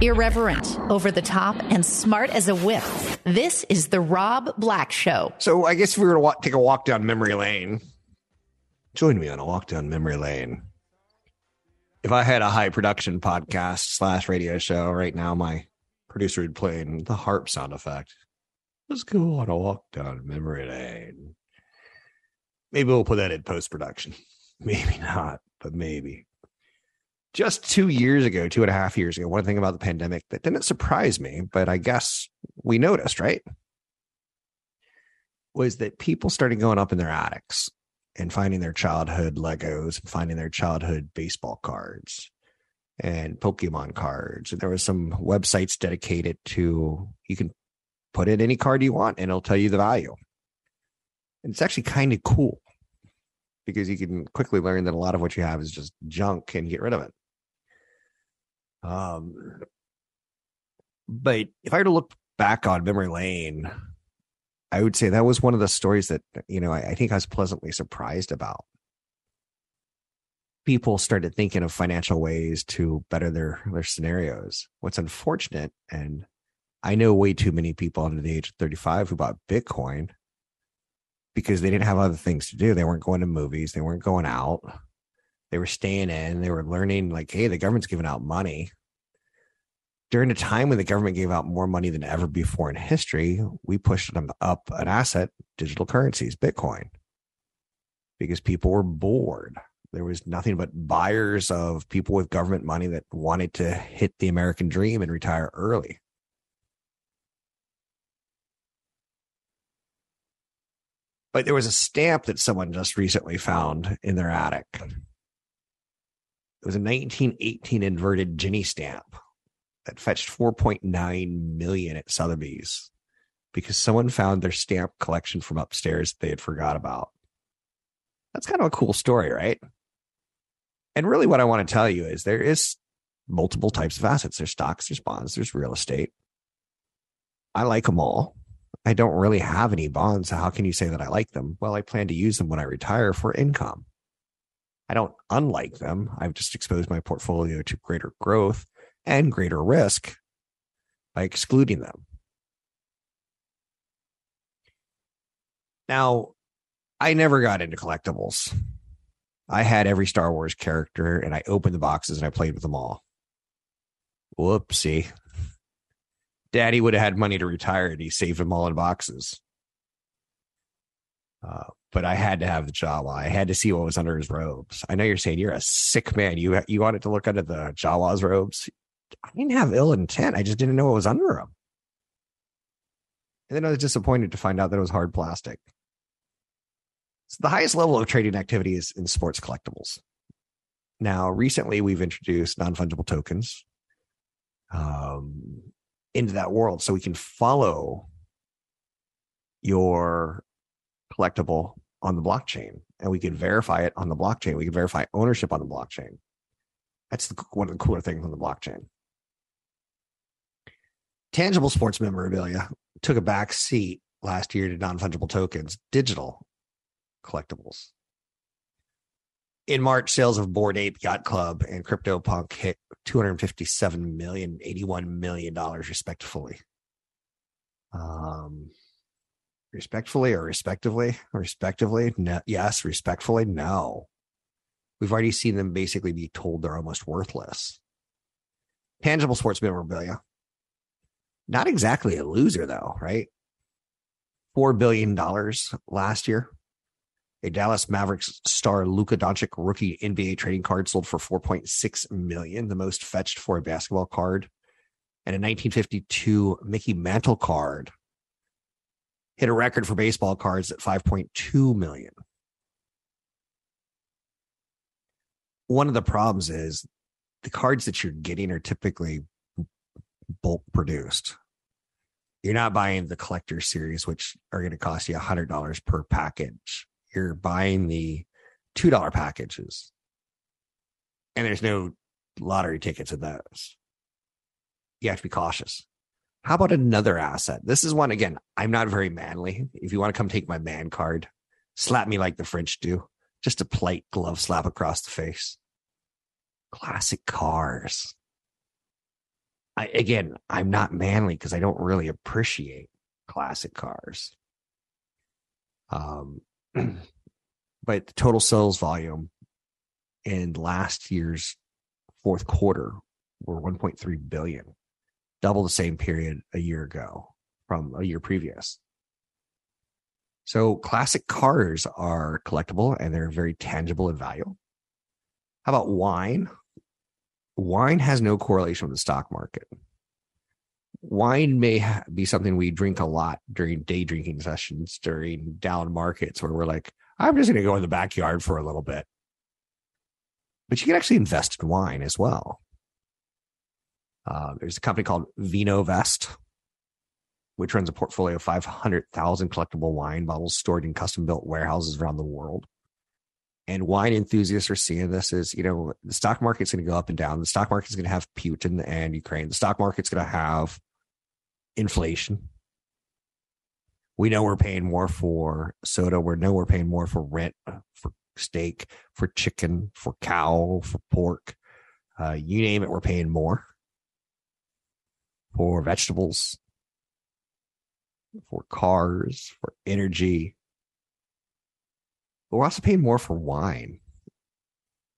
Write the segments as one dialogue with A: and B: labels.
A: Irreverent, over the top, and smart as a whip. This is The Rob Black Show.
B: So I guess if we were to walk, take a walk down memory lane, join me on a walk down memory lane. If I had a high production podcast slash radio show right now, my producer would play in the harp sound effect. Let's go on a walk down memory lane. Maybe we'll put that in post production. Maybe not, but maybe. Just two years ago, two and a half years ago, one thing about the pandemic that didn't surprise me, but I guess we noticed, right? Was that people started going up in their attics and finding their childhood Legos and finding their childhood baseball cards and Pokemon cards. And there was some websites dedicated to you can put in any card you want and it'll tell you the value. And it's actually kind of cool because you can quickly learn that a lot of what you have is just junk and get rid of it. Um, but if I were to look back on memory lane, I would say that was one of the stories that you know I, I think I was pleasantly surprised about. People started thinking of financial ways to better their their scenarios. What's unfortunate, and I know way too many people under the age of 35 who bought Bitcoin because they didn't have other things to do. They weren't going to movies, they weren't going out. They were staying in, they were learning like, hey, the government's giving out money. During a time when the government gave out more money than ever before in history, we pushed them up an asset, digital currencies, Bitcoin, because people were bored. There was nothing but buyers of people with government money that wanted to hit the American dream and retire early. But there was a stamp that someone just recently found in their attic. It was a 1918 inverted Jenny stamp that fetched 4.9 million at Sotheby's because someone found their stamp collection from upstairs that they had forgot about. That's kind of a cool story, right? And really what I want to tell you is there is multiple types of assets. There's stocks, there's bonds, there's real estate. I like them all. I don't really have any bonds. How can you say that I like them? Well, I plan to use them when I retire for income. I don't unlike them. I've just exposed my portfolio to greater growth and greater risk by excluding them. Now, I never got into collectibles. I had every Star Wars character and I opened the boxes and I played with them all. Whoopsie. Daddy would have had money to retire and he saved them all in boxes. Uh, but I had to have the Jawa. I had to see what was under his robes. I know you're saying you're a sick man. You you wanted to look under the Jawa's robes. I didn't have ill intent. I just didn't know what was under them. And then I was disappointed to find out that it was hard plastic. So the highest level of trading activity is in sports collectibles. Now, recently we've introduced non fungible tokens. Um, into that world so we can follow your collectible on the blockchain and we can verify it on the blockchain. We can verify ownership on the blockchain. That's the, one of the cooler things on the blockchain. Tangible sports memorabilia took a back seat last year to non fungible tokens, digital collectibles. In March, sales of Bored Ape Yacht Club and CryptoPunk hit 257 million, 81 million dollars respectively. Um, respectfully or respectively, respectively, no, yes, respectfully, no. We've already seen them basically be told they're almost worthless. Tangible sports memorabilia. Not exactly a loser though, right? Four billion dollars last year. A Dallas Mavericks star Luka Doncic rookie NBA trading card sold for 4.6 million, the most fetched for a basketball card. And a 1952 Mickey Mantle card hit a record for baseball cards at 5.2 million. One of the problems is the cards that you're getting are typically bulk produced. You're not buying the collector series, which are going to cost you $100 per package. You're buying the $2 packages. And there's no lottery tickets in those. You have to be cautious. How about another asset? This is one, again, I'm not very manly. If you want to come take my man card, slap me like the French do. Just a polite glove slap across the face. Classic cars. I, again, I'm not manly because I don't really appreciate classic cars. Um, but the total sales volume in last year's fourth quarter were 1.3 billion, double the same period a year ago from a year previous. So classic cars are collectible and they're very tangible in value. How about wine? Wine has no correlation with the stock market. Wine may be something we drink a lot during day drinking sessions during down markets where we're like, I'm just going to go in the backyard for a little bit. But you can actually invest in wine as well. Uh, there's a company called VinoVest which runs a portfolio of 500,000 collectible wine bottles stored in custom built warehouses around the world. And wine enthusiasts are seeing this as, you know, the stock market's going to go up and down. The stock market's going to have Putin and Ukraine. The stock market's going to have inflation. We know we're paying more for soda. We know we're paying more for rent, for steak, for chicken, for cow, for pork. Uh, you name it, we're paying more for vegetables, for cars, for energy. But we're also paying more for wine.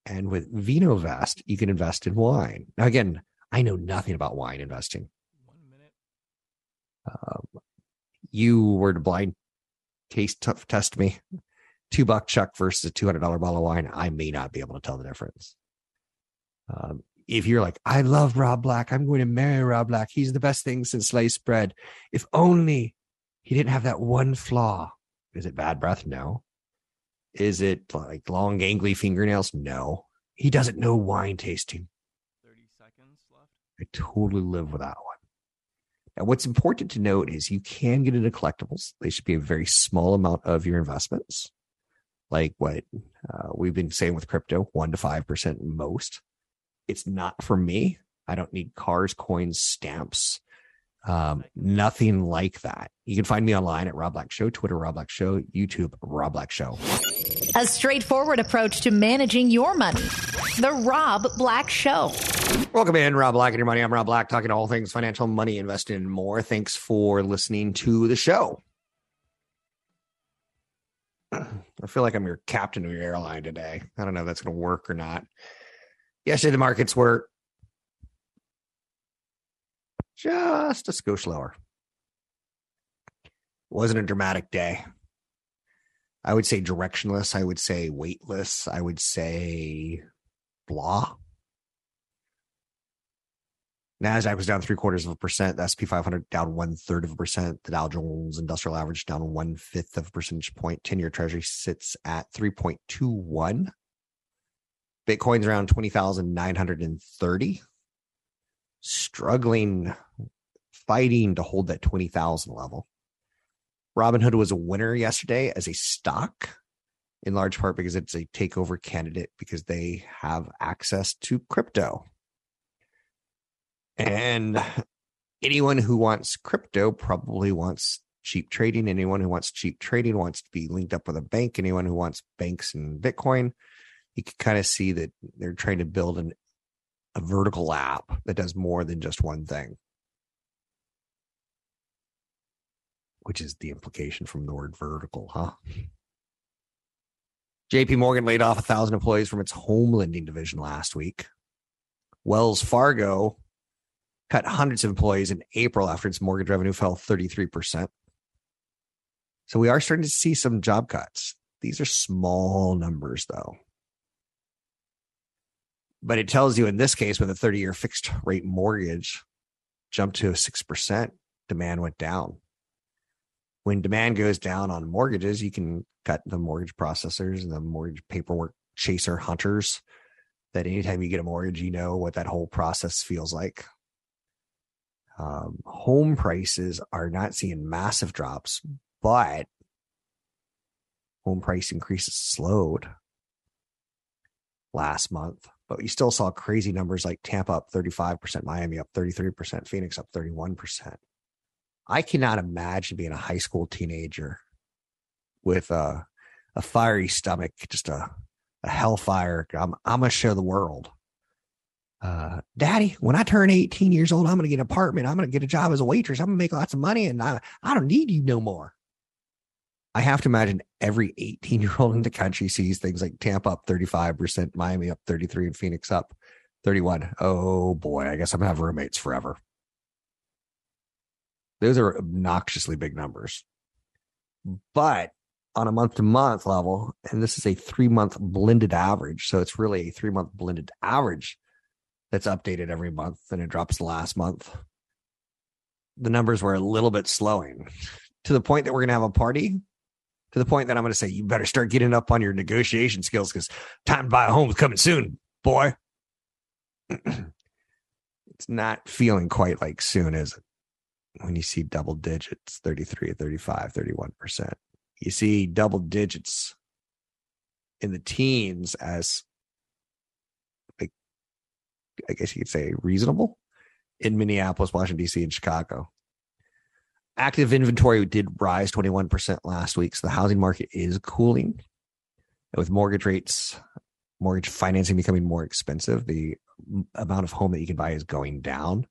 B: And with VinoVest, you can invest in wine. Now, again, I know nothing about wine investing. One minute. Um, you were to blind taste t- test me, two buck chuck versus a two hundred dollar bottle of wine. I may not be able to tell the difference. Um, if you're like, I love Rob Black, I'm going to marry Rob Black. He's the best thing since sliced bread. If only he didn't have that one flaw. Is it bad breath? No. Is it like long, gangly fingernails? No. He doesn't know wine tasting. 30 seconds left. I totally live with that one. Now, what's important to note is you can get into collectibles. They should be a very small amount of your investments, like what uh, we've been saying with crypto, one to 5% most. It's not for me. I don't need cars, coins, stamps, um, nothing like that. You can find me online at Rob Black Show, Twitter Rob Black Show, YouTube Rob Black Show.
A: A straightforward approach to managing your money. The Rob Black Show.
B: Welcome in, Rob Black and your money. I'm Rob Black, talking all things financial, money, investing, and more. Thanks for listening to the show. I feel like I'm your captain of your airline today. I don't know if that's going to work or not. Yesterday, the markets were just a skosh lower. Wasn't a dramatic day. I would say directionless. I would say weightless. I would say blah. Nasdaq was down three quarters of a percent. The SP 500 down one third of a percent. The Dow Jones Industrial Average down one fifth of a percentage point. Ten year Treasury sits at three point two one. Bitcoin's around twenty thousand nine hundred and thirty struggling, fighting to hold that 20,000 level. Robinhood was a winner yesterday as a stock, in large part because it's a takeover candidate because they have access to crypto. And anyone who wants crypto probably wants cheap trading. Anyone who wants cheap trading wants to be linked up with a bank. Anyone who wants banks and Bitcoin, you can kind of see that they're trying to build an a vertical app that does more than just one thing. Which is the implication from the word vertical, huh? JP Morgan laid off a thousand employees from its home lending division last week. Wells Fargo cut hundreds of employees in April after its mortgage revenue fell 33%. So we are starting to see some job cuts. These are small numbers, though. But it tells you in this case, with a 30 year fixed rate mortgage jumped to 6%, demand went down. When demand goes down on mortgages, you can cut the mortgage processors and the mortgage paperwork chaser hunters that anytime you get a mortgage, you know what that whole process feels like. Um, home prices are not seeing massive drops, but home price increases slowed last month. But you still saw crazy numbers like Tampa up 35%, Miami up 33%, Phoenix up 31%. I cannot imagine being a high school teenager with a, a fiery stomach, just a, a hellfire. I'm, I'm going to show the world. Uh, Daddy, when I turn 18 years old, I'm going to get an apartment. I'm going to get a job as a waitress. I'm going to make lots of money and I, I don't need you no more. I have to imagine every 18 year old in the country sees things like Tampa up 35%, Miami up 33, and Phoenix up 31. Oh boy, I guess I'm to have roommates forever. Those are obnoxiously big numbers. But on a month to month level, and this is a three month blended average. So it's really a three month blended average that's updated every month and it drops the last month. The numbers were a little bit slowing to the point that we're going to have a party to the point that I'm going to say, you better start getting up on your negotiation skills because time to buy a home is coming soon, boy. it's not feeling quite like soon, is it? When you see double digits, 33, 35, 31%. You see double digits in the teens as, like, I guess you could say reasonable in Minneapolis, Washington, D.C., and Chicago active inventory did rise 21% last week. So the housing market is cooling. And with mortgage rates, mortgage financing becoming more expensive, the amount of home that you can buy is going down.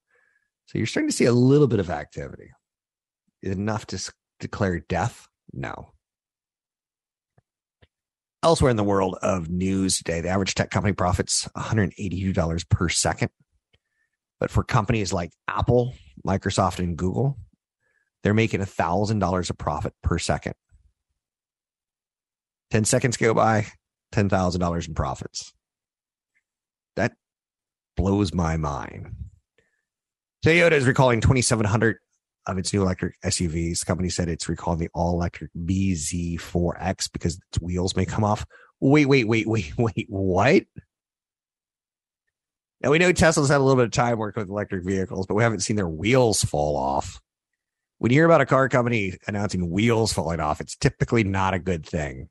B: So you're starting to see a little bit of activity. Is enough to declare death? No. Elsewhere in the world of news today, the average tech company profits $182 per second. But for companies like Apple, Microsoft, and Google, they're making a thousand dollars of profit per second. 10 seconds go by, $10,000 in profits. That blows my mind. Toyota is recalling 2,700 of its new electric SUVs. The company said it's recalling the all electric BZ4X because its wheels may come off. Wait, wait, wait, wait, wait, what? Now we know Tesla's had a little bit of time working with electric vehicles, but we haven't seen their wheels fall off when you hear about a car company announcing wheels falling off, it's typically not a good thing.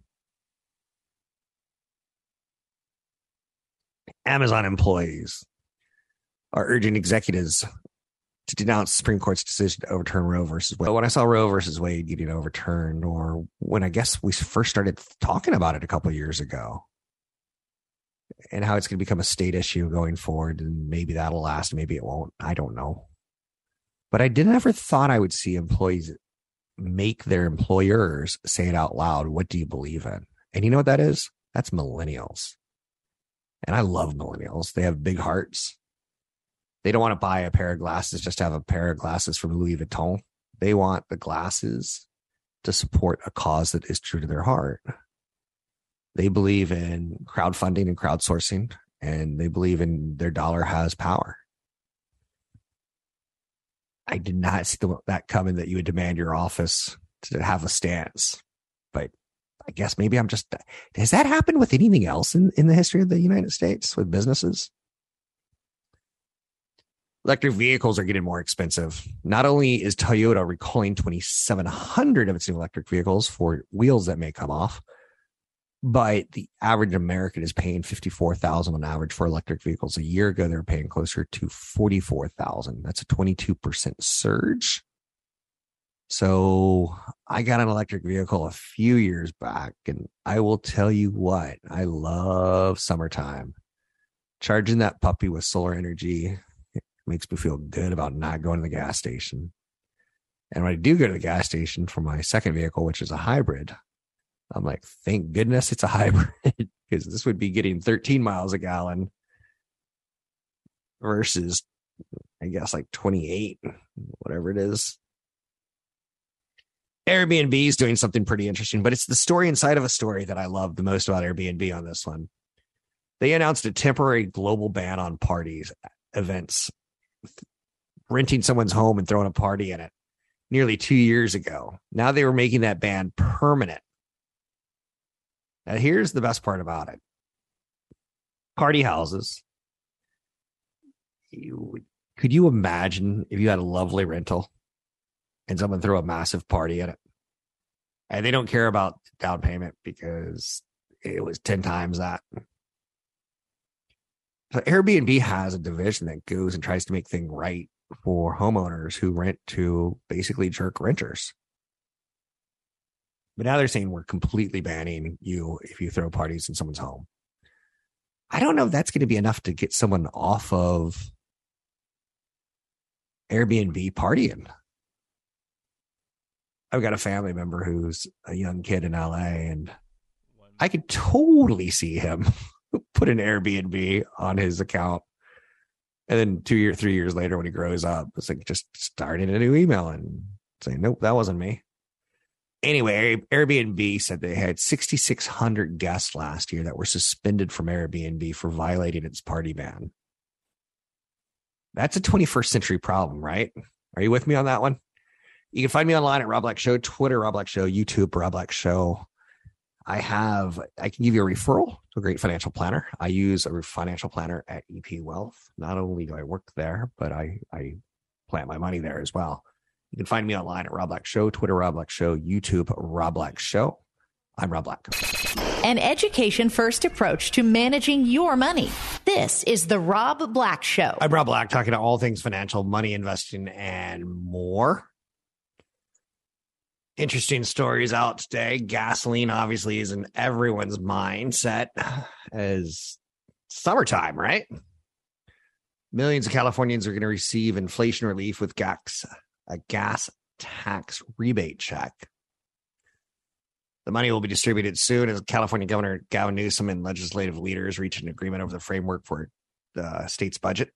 B: Amazon employees are urging executives to denounce Supreme Court's decision to overturn Roe versus Wade. When I saw Roe versus Wade getting overturned, or when I guess we first started talking about it a couple years ago, and how it's going to become a state issue going forward, and maybe that'll last, maybe it won't. I don't know. But I didn't ever thought I would see employees make their employers say it out loud. What do you believe in? And you know what that is? That's millennials. And I love millennials. They have big hearts. They don't want to buy a pair of glasses just to have a pair of glasses from Louis Vuitton. They want the glasses to support a cause that is true to their heart. They believe in crowdfunding and crowdsourcing, and they believe in their dollar has power. I did not see the, that coming that you would demand your office to have a stance. But I guess maybe I'm just, has that happened with anything else in, in the history of the United States with businesses? Electric vehicles are getting more expensive. Not only is Toyota recalling 2,700 of its new electric vehicles for wheels that may come off, but the average American is paying 54,000 on average for electric vehicles. A year ago, they were paying closer to 44,000. That's a 22% surge. So I got an electric vehicle a few years back and I will tell you what, I love summertime. Charging that puppy with solar energy makes me feel good about not going to the gas station. And when I do go to the gas station for my second vehicle, which is a hybrid, I'm like, thank goodness it's a hybrid because this would be getting 13 miles a gallon versus, I guess, like 28, whatever it is. Airbnb is doing something pretty interesting, but it's the story inside of a story that I love the most about Airbnb on this one. They announced a temporary global ban on parties, events, renting someone's home and throwing a party in it nearly two years ago. Now they were making that ban permanent. Now, here's the best part about it party houses. You, could you imagine if you had a lovely rental and someone threw a massive party at it? And they don't care about down payment because it was 10 times that. So Airbnb has a division that goes and tries to make things right for homeowners who rent to basically jerk renters. But now they're saying we're completely banning you if you throw parties in someone's home. I don't know if that's going to be enough to get someone off of Airbnb partying. I've got a family member who's a young kid in LA, and I could totally see him put an Airbnb on his account. And then two year, three years later, when he grows up, it's like just starting a new email and saying, nope, that wasn't me. Anyway, Airbnb said they had 6,600 guests last year that were suspended from Airbnb for violating its party ban. That's a 21st century problem, right? Are you with me on that one? You can find me online at Rob Black Show, Twitter, Rob Black Show, YouTube, Rob Black Show. I have, I can give you a referral to a great financial planner. I use a financial planner at EP Wealth. Not only do I work there, but I, I plant my money there as well. You can find me online at Rob Black Show, Twitter, Rob Black Show, YouTube, Rob Black Show. I'm Rob Black.
A: An education first approach to managing your money. This is the Rob Black Show.
B: I'm Rob Black, talking to all things financial, money, investing, and more interesting stories out today. Gasoline obviously is in everyone's mindset as summertime, right? Millions of Californians are going to receive inflation relief with gas, a gas tax rebate check. The money will be distributed soon as California Governor Gavin Newsom and legislative leaders reach an agreement over the framework for the state's budget.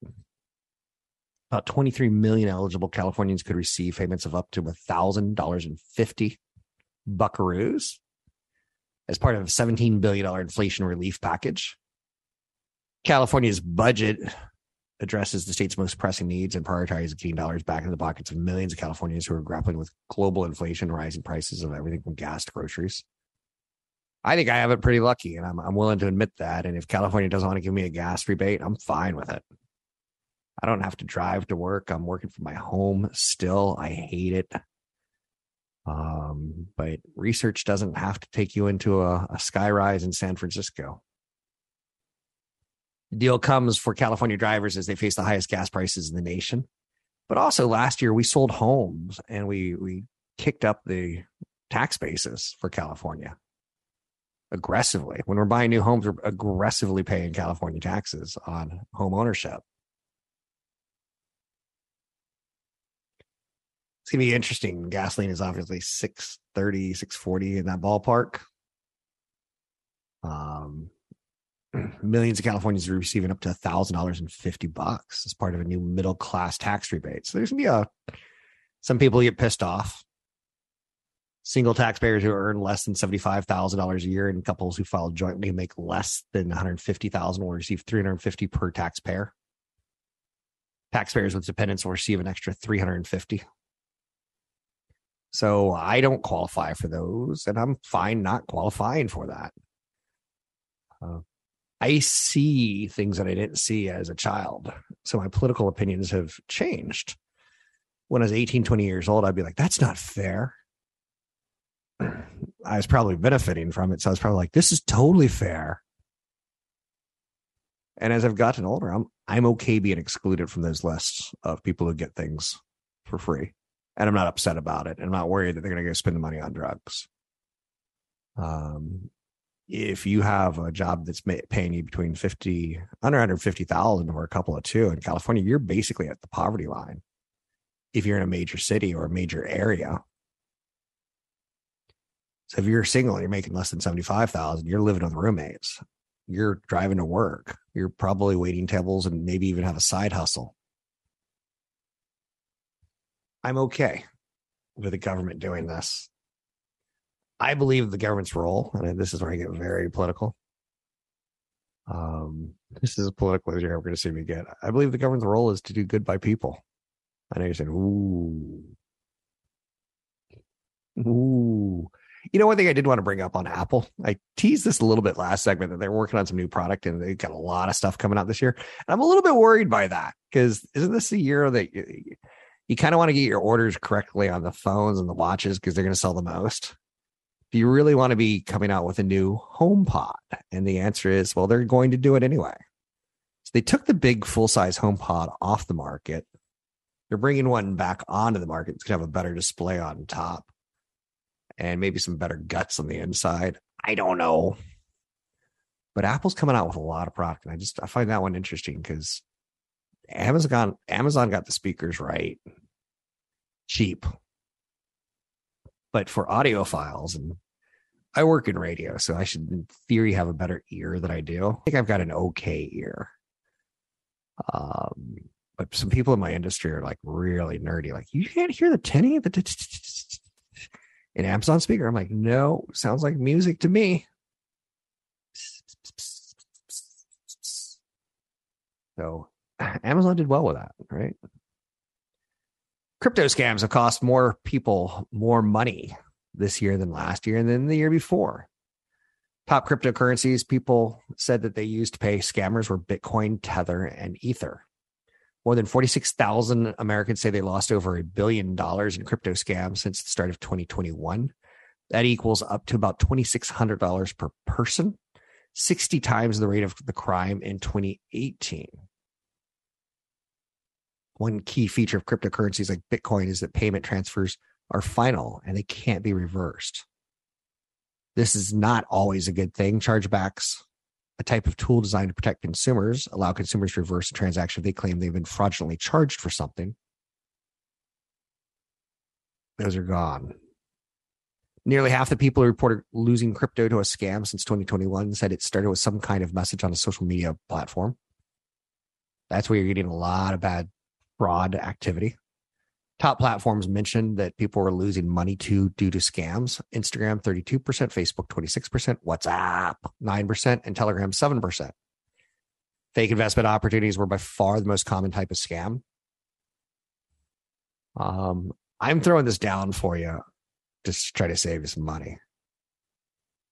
B: About 23 million eligible Californians could receive payments of up to $1,000.50 buckaroos as part of a $17 billion inflation relief package. California's budget addresses the state's most pressing needs and prioritizes getting dollars back into the pockets of millions of Californians who are grappling with global inflation, rising prices of everything from gas to groceries. I think I have it pretty lucky, and I'm, I'm willing to admit that. And if California doesn't want to give me a gas rebate, I'm fine with it. I don't have to drive to work. I'm working from my home still. I hate it. Um, but research doesn't have to take you into a, a skyrise in San Francisco. The deal comes for California drivers as they face the highest gas prices in the nation. But also last year we sold homes and we we kicked up the tax basis for California aggressively. When we're buying new homes, we're aggressively paying California taxes on home ownership. it's gonna be interesting. Gasoline is obviously 630, 640 in that ballpark. Um millions of Californians are receiving up to a thousand dollars and fifty bucks as part of a new middle class tax rebate. So there's gonna be a some people get pissed off. Single taxpayers who earn less than seventy five thousand dollars a year, and couples who file jointly make less than one hundred fifty thousand will receive three hundred fifty per taxpayer. Taxpayers with dependents will receive an extra three hundred fifty. So I don't qualify for those, and I'm fine not qualifying for that. Uh, I see things that I didn't see as a child. So my political opinions have changed. When I was 18, 20 years old, I'd be like, that's not fair. I was probably benefiting from it. So I was probably like, this is totally fair. And as I've gotten older, I'm I'm okay being excluded from those lists of people who get things for free and I'm not upset about it. And I'm not worried that they're going to go spend the money on drugs. Um, if you have a job that's paying you between 50 under 150,000 or a couple of two in California, you're basically at the poverty line. If you're in a major city or a major area. So if you're single and you're making less than 75,000, you're living with roommates. You're driving to work. You're probably waiting tables and maybe even have a side hustle. I'm okay with the government doing this. I believe the government's role, and this is where I get very political. Um, this is a political as you're ever going to see me get. I believe the government's role is to do good by people. I know you're saying, ooh, ooh. You know, one thing I did want to bring up on Apple, I teased this a little bit last segment that they're working on some new product and they've got a lot of stuff coming out this year. And I'm a little bit worried by that because isn't this a year that you, you kind of want to get your orders correctly on the phones and the watches because they're going to sell the most? Do you really want to be coming out with a new HomePod? And the answer is, well, they're going to do it anyway. So they took the big full size HomePod off the market. They're bringing one back onto the market. It's going to have a better display on top and maybe some better guts on the inside. I don't know. But Apple's coming out with a lot of product. And I just I find that one interesting because Amazon Amazon got the speakers right. Cheap. But for audiophiles and I work in radio, so I should in theory have a better ear than I do. I think I've got an okay ear. Um, but some people in my industry are like really nerdy. Like, you can't hear the tinny, the Amazon speaker. I'm like, no, sounds like music to me. So Amazon did well with that, right? Crypto scams have cost more people more money this year than last year and then the year before. Top cryptocurrencies people said that they used to pay scammers were Bitcoin, Tether, and Ether. More than 46,000 Americans say they lost over a billion dollars in crypto scams since the start of 2021. That equals up to about $2,600 per person, 60 times the rate of the crime in 2018. One key feature of cryptocurrencies like Bitcoin is that payment transfers are final and they can't be reversed. This is not always a good thing. Chargebacks a type of tool designed to protect consumers, allow consumers to reverse a transaction if they claim they've been fraudulently charged for something. Those are gone. Nearly half the people who reported losing crypto to a scam since 2021 said it started with some kind of message on a social media platform. That's where you're getting a lot of bad fraud activity. Top platforms mentioned that people were losing money to due to scams. Instagram 32%, Facebook 26%, WhatsApp 9%, and Telegram 7%. Fake investment opportunities were by far the most common type of scam. Um, I'm throwing this down for you just to try to save some money.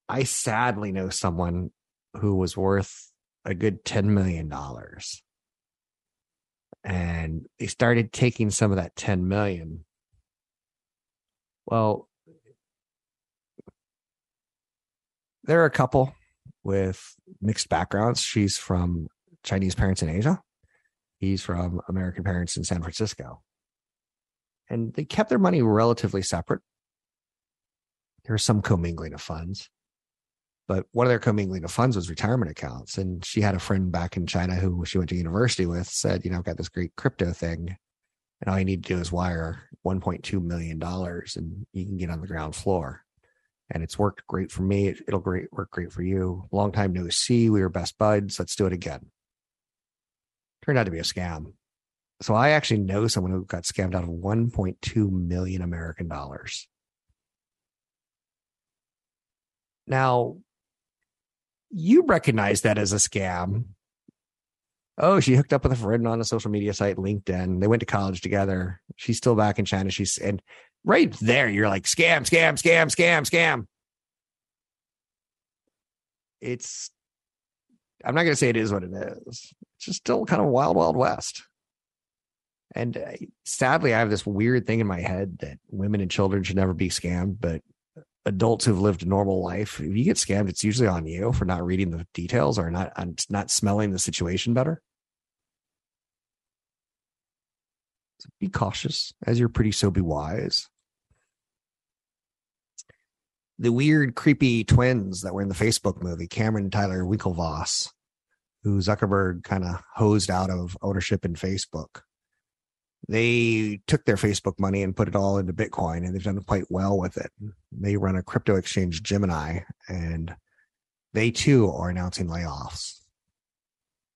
B: I sadly know someone who was worth a good $10 million and they started taking some of that 10 million. Well there are a couple with mixed backgrounds. She's from chinese parents in asia. He's from american parents in san francisco. And they kept their money relatively separate. There was some commingling of funds but one of their commingling of funds was retirement accounts. And she had a friend back in China who she went to university with said, you know, I've got this great crypto thing. And all you need to do is wire $1.2 million and you can get on the ground floor. And it's worked great for me. It, will great work great for you. Long time no see. We were best buds. Let's do it again. Turned out to be a scam. So I actually know someone who got scammed out of 1.2 million American dollars. Now, you recognize that as a scam. Oh, she hooked up with a friend on a social media site, LinkedIn. They went to college together. She's still back in China. She's and right there, you're like scam, scam, scam, scam, scam. It's I'm not going to say it is what it is. It's just still kind of wild, wild west. And uh, sadly, I have this weird thing in my head that women and children should never be scammed, but adults who've lived a normal life, if you get scammed, it's usually on you for not reading the details or not not smelling the situation better. So be cautious, as you're pretty so be wise. The weird, creepy twins that were in the Facebook movie, Cameron Tyler Winklevoss, who Zuckerberg kind of hosed out of ownership in Facebook they took their Facebook money and put it all into Bitcoin, and they've done quite well with it. They run a crypto exchange, Gemini, and they too are announcing layoffs.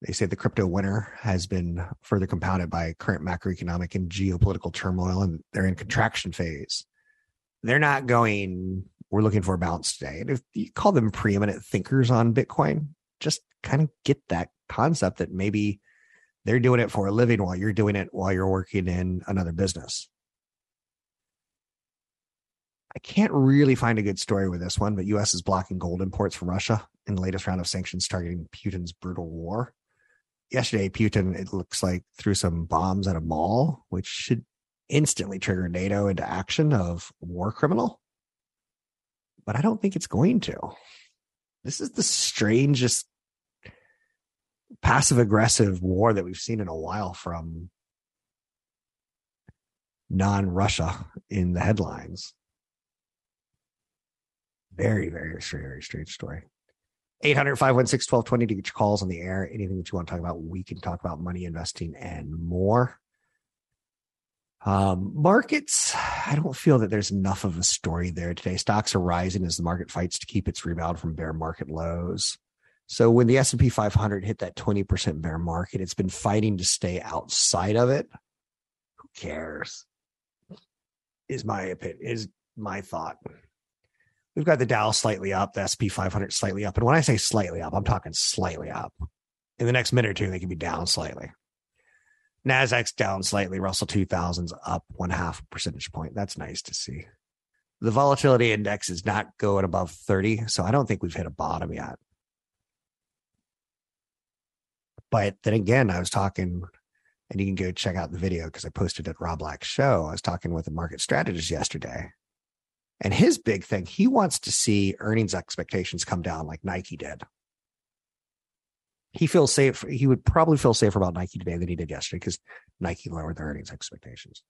B: They say the crypto winter has been further compounded by current macroeconomic and geopolitical turmoil, and they're in contraction phase. They're not going, we're looking for a bounce today. And if you call them preeminent thinkers on Bitcoin, just kind of get that concept that maybe they're doing it for a living while you're doing it while you're working in another business. I can't really find a good story with this one, but U.S. is blocking gold imports from Russia in the latest round of sanctions targeting Putin's brutal war. Yesterday, Putin, it looks like, threw some bombs at a mall, which should instantly trigger NATO into action of war criminal. But I don't think it's going to. This is the strangest passive aggressive war that we've seen in a while from non Russia in the headlines. Very, very, very strange story. 800 516 1220 to get your calls on the air. Anything that you want to talk about, we can talk about money investing and more. Um, markets, I don't feel that there's enough of a story there today. Stocks are rising as the market fights to keep its rebound from bear market lows. So when the S&P 500 hit that 20% bear market, it's been fighting to stay outside of it. Who cares? Is my opinion, is my thought. We've got the Dow slightly up, the SP 500 slightly up. And when I say slightly up, I'm talking slightly up. In the next minute or two, they could be down slightly. Nasdaq's down slightly. Russell 2000's up one half percentage point. That's nice to see. The volatility index is not going above 30, so I don't think we've hit a bottom yet. But then again, I was talking, and you can go check out the video because I posted at Rob Black Show. I was talking with a market strategist yesterday, and his big thing, he wants to see earnings expectations come down like Nike did. He feels safe. He would probably feel safer about Nike today than he did yesterday because Nike lowered their earnings expectations.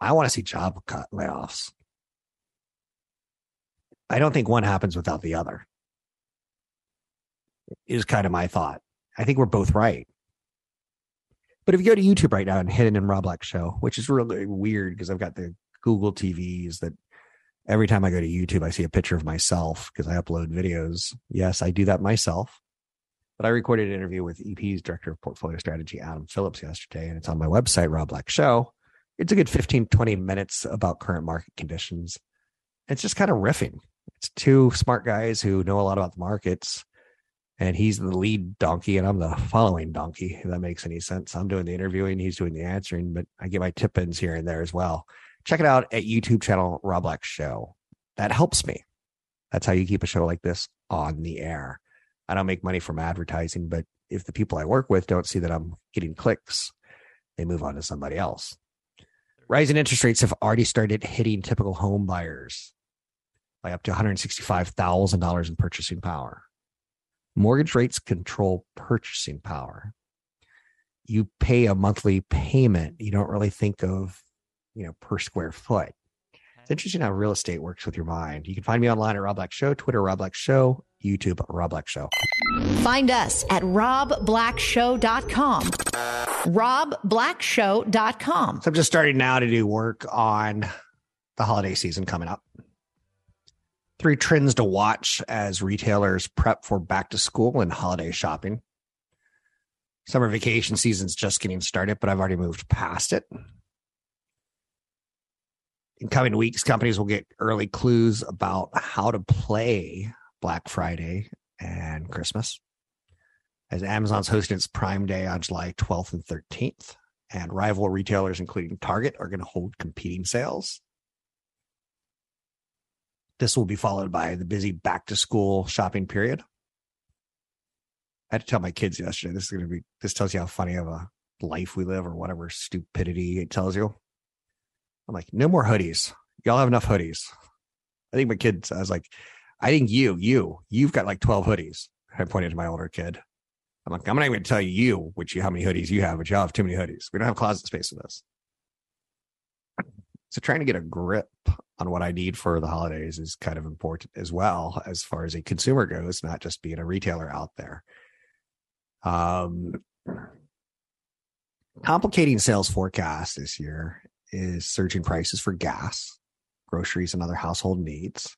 B: I want to see job cut layoffs. I don't think one happens without the other. Is kind of my thought. I think we're both right. But if you go to YouTube right now and hit it in Rob Black Show, which is really weird because I've got the Google TVs that every time I go to YouTube, I see a picture of myself because I upload videos. Yes, I do that myself. But I recorded an interview with EP's director of portfolio strategy, Adam Phillips, yesterday, and it's on my website, Rob Black Show. It's a good 15, 20 minutes about current market conditions. It's just kind of riffing. It's two smart guys who know a lot about the markets, and he's the lead donkey, and I'm the following donkey, if that makes any sense. I'm doing the interviewing, he's doing the answering, but I get my tip ins here and there as well check it out at YouTube channel Rob Black Show. That helps me. That's how you keep a show like this on the air. I don't make money from advertising, but if the people I work with don't see that I'm getting clicks, they move on to somebody else. Rising interest rates have already started hitting typical home buyers by up to $165,000 in purchasing power. Mortgage rates control purchasing power. You pay a monthly payment. You don't really think of you know, per square foot. It's interesting how real estate works with your mind. You can find me online at Rob Black Show, Twitter Rob Black Show, YouTube Rob Black Show.
A: Find us at robblackshow.com. robblackshow.com.
B: So I'm just starting now to do work on the holiday season coming up. Three trends to watch as retailers prep for back to school and holiday shopping. Summer vacation season's just getting started, but I've already moved past it in coming weeks, companies will get early clues about how to play Black Friday and Christmas. As Amazon's hosting its Prime Day on July 12th and 13th, and rival retailers, including Target, are going to hold competing sales. This will be followed by the busy back to school shopping period. I had to tell my kids yesterday this is going to be, this tells you how funny of a life we live or whatever stupidity it tells you. I'm like, no more hoodies. Y'all have enough hoodies. I think my kids, I was like, I think you, you, you've got like 12 hoodies. I pointed to my older kid. I'm like, I'm not even going to tell you which you, how many hoodies you have, but y'all have too many hoodies. We don't have closet space for this. So trying to get a grip on what I need for the holidays is kind of important as well, as far as a consumer goes, not just being a retailer out there. Um, complicating sales forecast this year is surging prices for gas, groceries, and other household needs,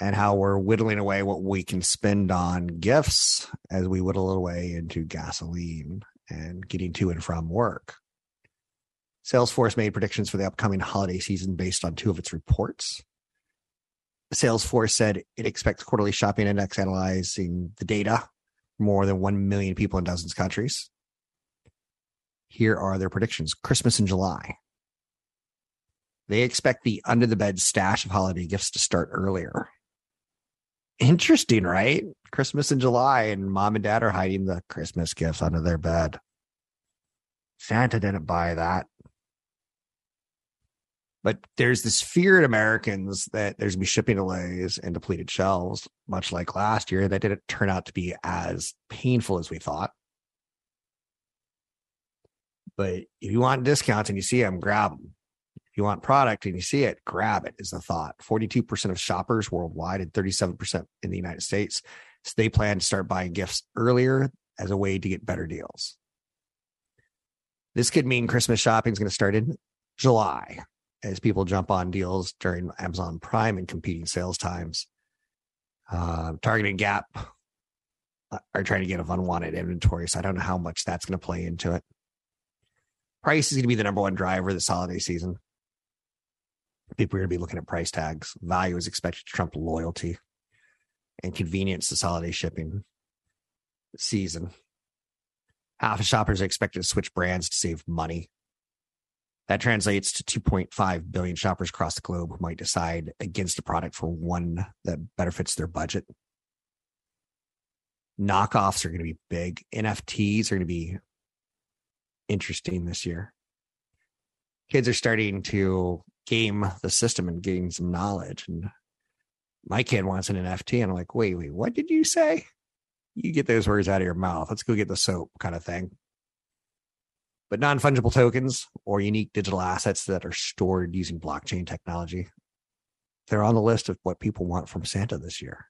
B: and how we're whittling away what we can spend on gifts as we whittle away into gasoline and getting to and from work. Salesforce made predictions for the upcoming holiday season based on two of its reports. Salesforce said it expects quarterly shopping index analyzing the data for more than 1 million people in dozens of countries. Here are their predictions Christmas in July They expect the under the bed stash of holiday gifts to start earlier. Interesting, right? Christmas in July, and mom and dad are hiding the Christmas gifts under their bed. Santa didn't buy that. But there's this fear in Americans that there's going to be shipping delays and depleted shelves, much like last year, that didn't turn out to be as painful as we thought. But if you want discounts and you see them, grab them. If you want product and you see it, grab it, is the thought. 42% of shoppers worldwide and 37% in the United States. So they plan to start buying gifts earlier as a way to get better deals. This could mean Christmas shopping is going to start in July as people jump on deals during Amazon Prime and competing sales times. Uh, Target and Gap are trying to get of unwanted inventory, so I don't know how much that's going to play into it. Price is going to be the number one driver this holiday season. People are going to be looking at price tags. Value is expected to trump loyalty and convenience this holiday shipping season. Half of shoppers are expected to switch brands to save money. That translates to 2.5 billion shoppers across the globe who might decide against a product for one that better fits their budget. Knockoffs are going to be big. NFTs are going to be interesting this year. Kids are starting to game the system and gain some knowledge. And my kid wants an NFT. And I'm like, wait, wait, what did you say? You get those words out of your mouth. Let's go get the soap kind of thing. But non fungible tokens or unique digital assets that are stored using blockchain technology, they're on the list of what people want from Santa this year.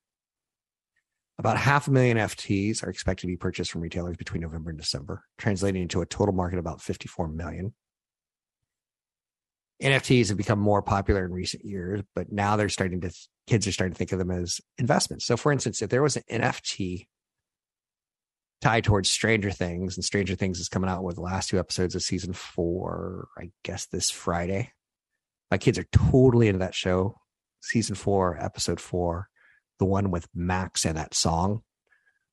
B: About half a million FTs are expected to be purchased from retailers between November and December, translating into a total market of about 54 million. NFTs have become more popular in recent years, but now they're starting to, kids are starting to think of them as investments. So, for instance, if there was an NFT tied towards Stranger Things, and Stranger Things is coming out with the last two episodes of season four, I guess this Friday. My kids are totally into that show. Season four, episode four, the one with Max and that song.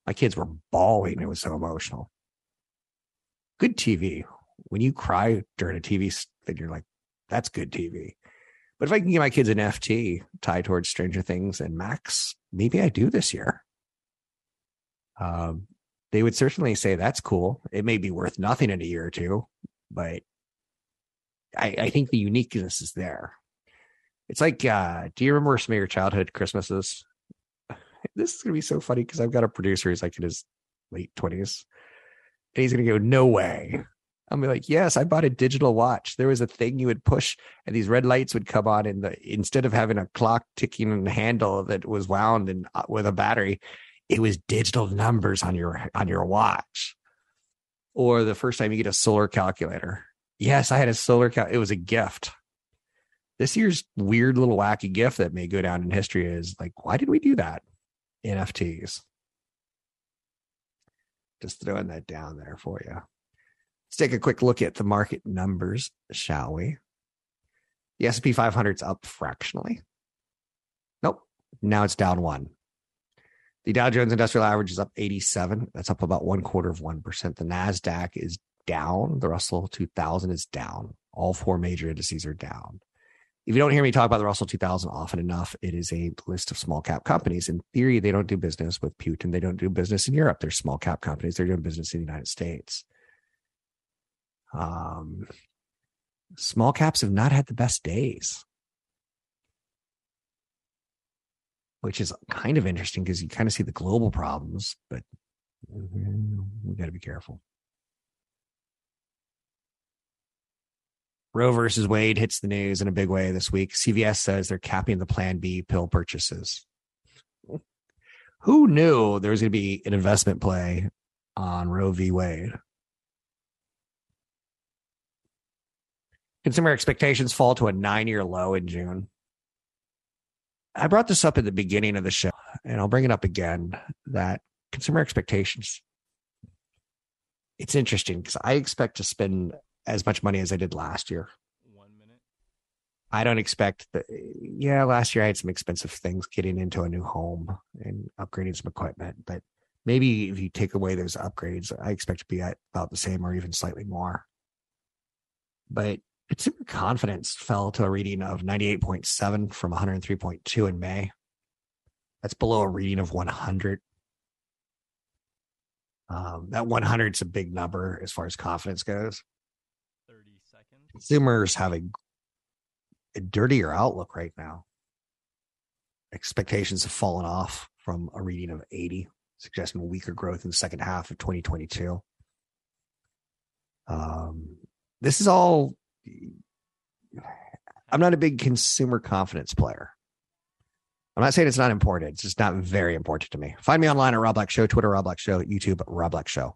B: My kids were bawling. It was so emotional. Good TV. When you cry during a TV, then you're like, that's good TV. But if I can get my kids an FT tied towards Stranger Things and Max, maybe I do this year. Um, they would certainly say that's cool. It may be worth nothing in a year or two, but I, I think the uniqueness is there. It's like, uh, do you remember some of your childhood Christmases? This is gonna be so funny because I've got a producer who's like in his late twenties, and he's gonna go, "No way." I'll be like, "Yes, I bought a digital watch. There was a thing you would push, and these red lights would come on, and the instead of having a clock ticking and handle that was wound and uh, with a battery, it was digital numbers on your on your watch. Or the first time you get a solar calculator. Yes i had a solar cal it was a gift. This year's weird little wacky gift that may go down in history is like why did we do that? Nfts just throwing that down there for you let's take a quick look at the market numbers shall we? The s&p 500 is up fractionally. Nope. Now it's down one the Dow Jones Industrial Average is up 87. That's up about one quarter of 1%. The NASDAQ is down. The Russell 2000 is down. All four major indices are down. If you don't hear me talk about the Russell 2000 often enough, it is a list of small cap companies. In theory, they don't do business with Putin. They don't do business in Europe. They're small cap companies. They're doing business in the United States. Um, small caps have not had the best days. Which is kind of interesting because you kind of see the global problems, but mm-hmm. we got to be careful. Roe versus Wade hits the news in a big way this week. CVS says they're capping the Plan B pill purchases. Who knew there was going to be an investment play on Roe v. Wade? Consumer expectations fall to a nine year low in June. I brought this up at the beginning of the show, and I'll bring it up again that consumer expectations. It's interesting because I expect to spend as much money as I did last year. One minute. I don't expect that. Yeah, last year I had some expensive things getting into a new home and upgrading some equipment, but maybe if you take away those upgrades, I expect to be at about the same or even slightly more. But Consumer confidence fell to a reading of 98.7 from 103.2 in May. That's below a reading of 100. Um, that 100 is a big number as far as confidence goes. 30 seconds. Consumers have a, a dirtier outlook right now. Expectations have fallen off from a reading of 80, suggesting weaker growth in the second half of 2022. Um, this is all I'm not a big consumer confidence player. I'm not saying it's not important. It's just not very important to me. Find me online at Rob Black Show, Twitter Rob Black Show, YouTube Rob Black Show.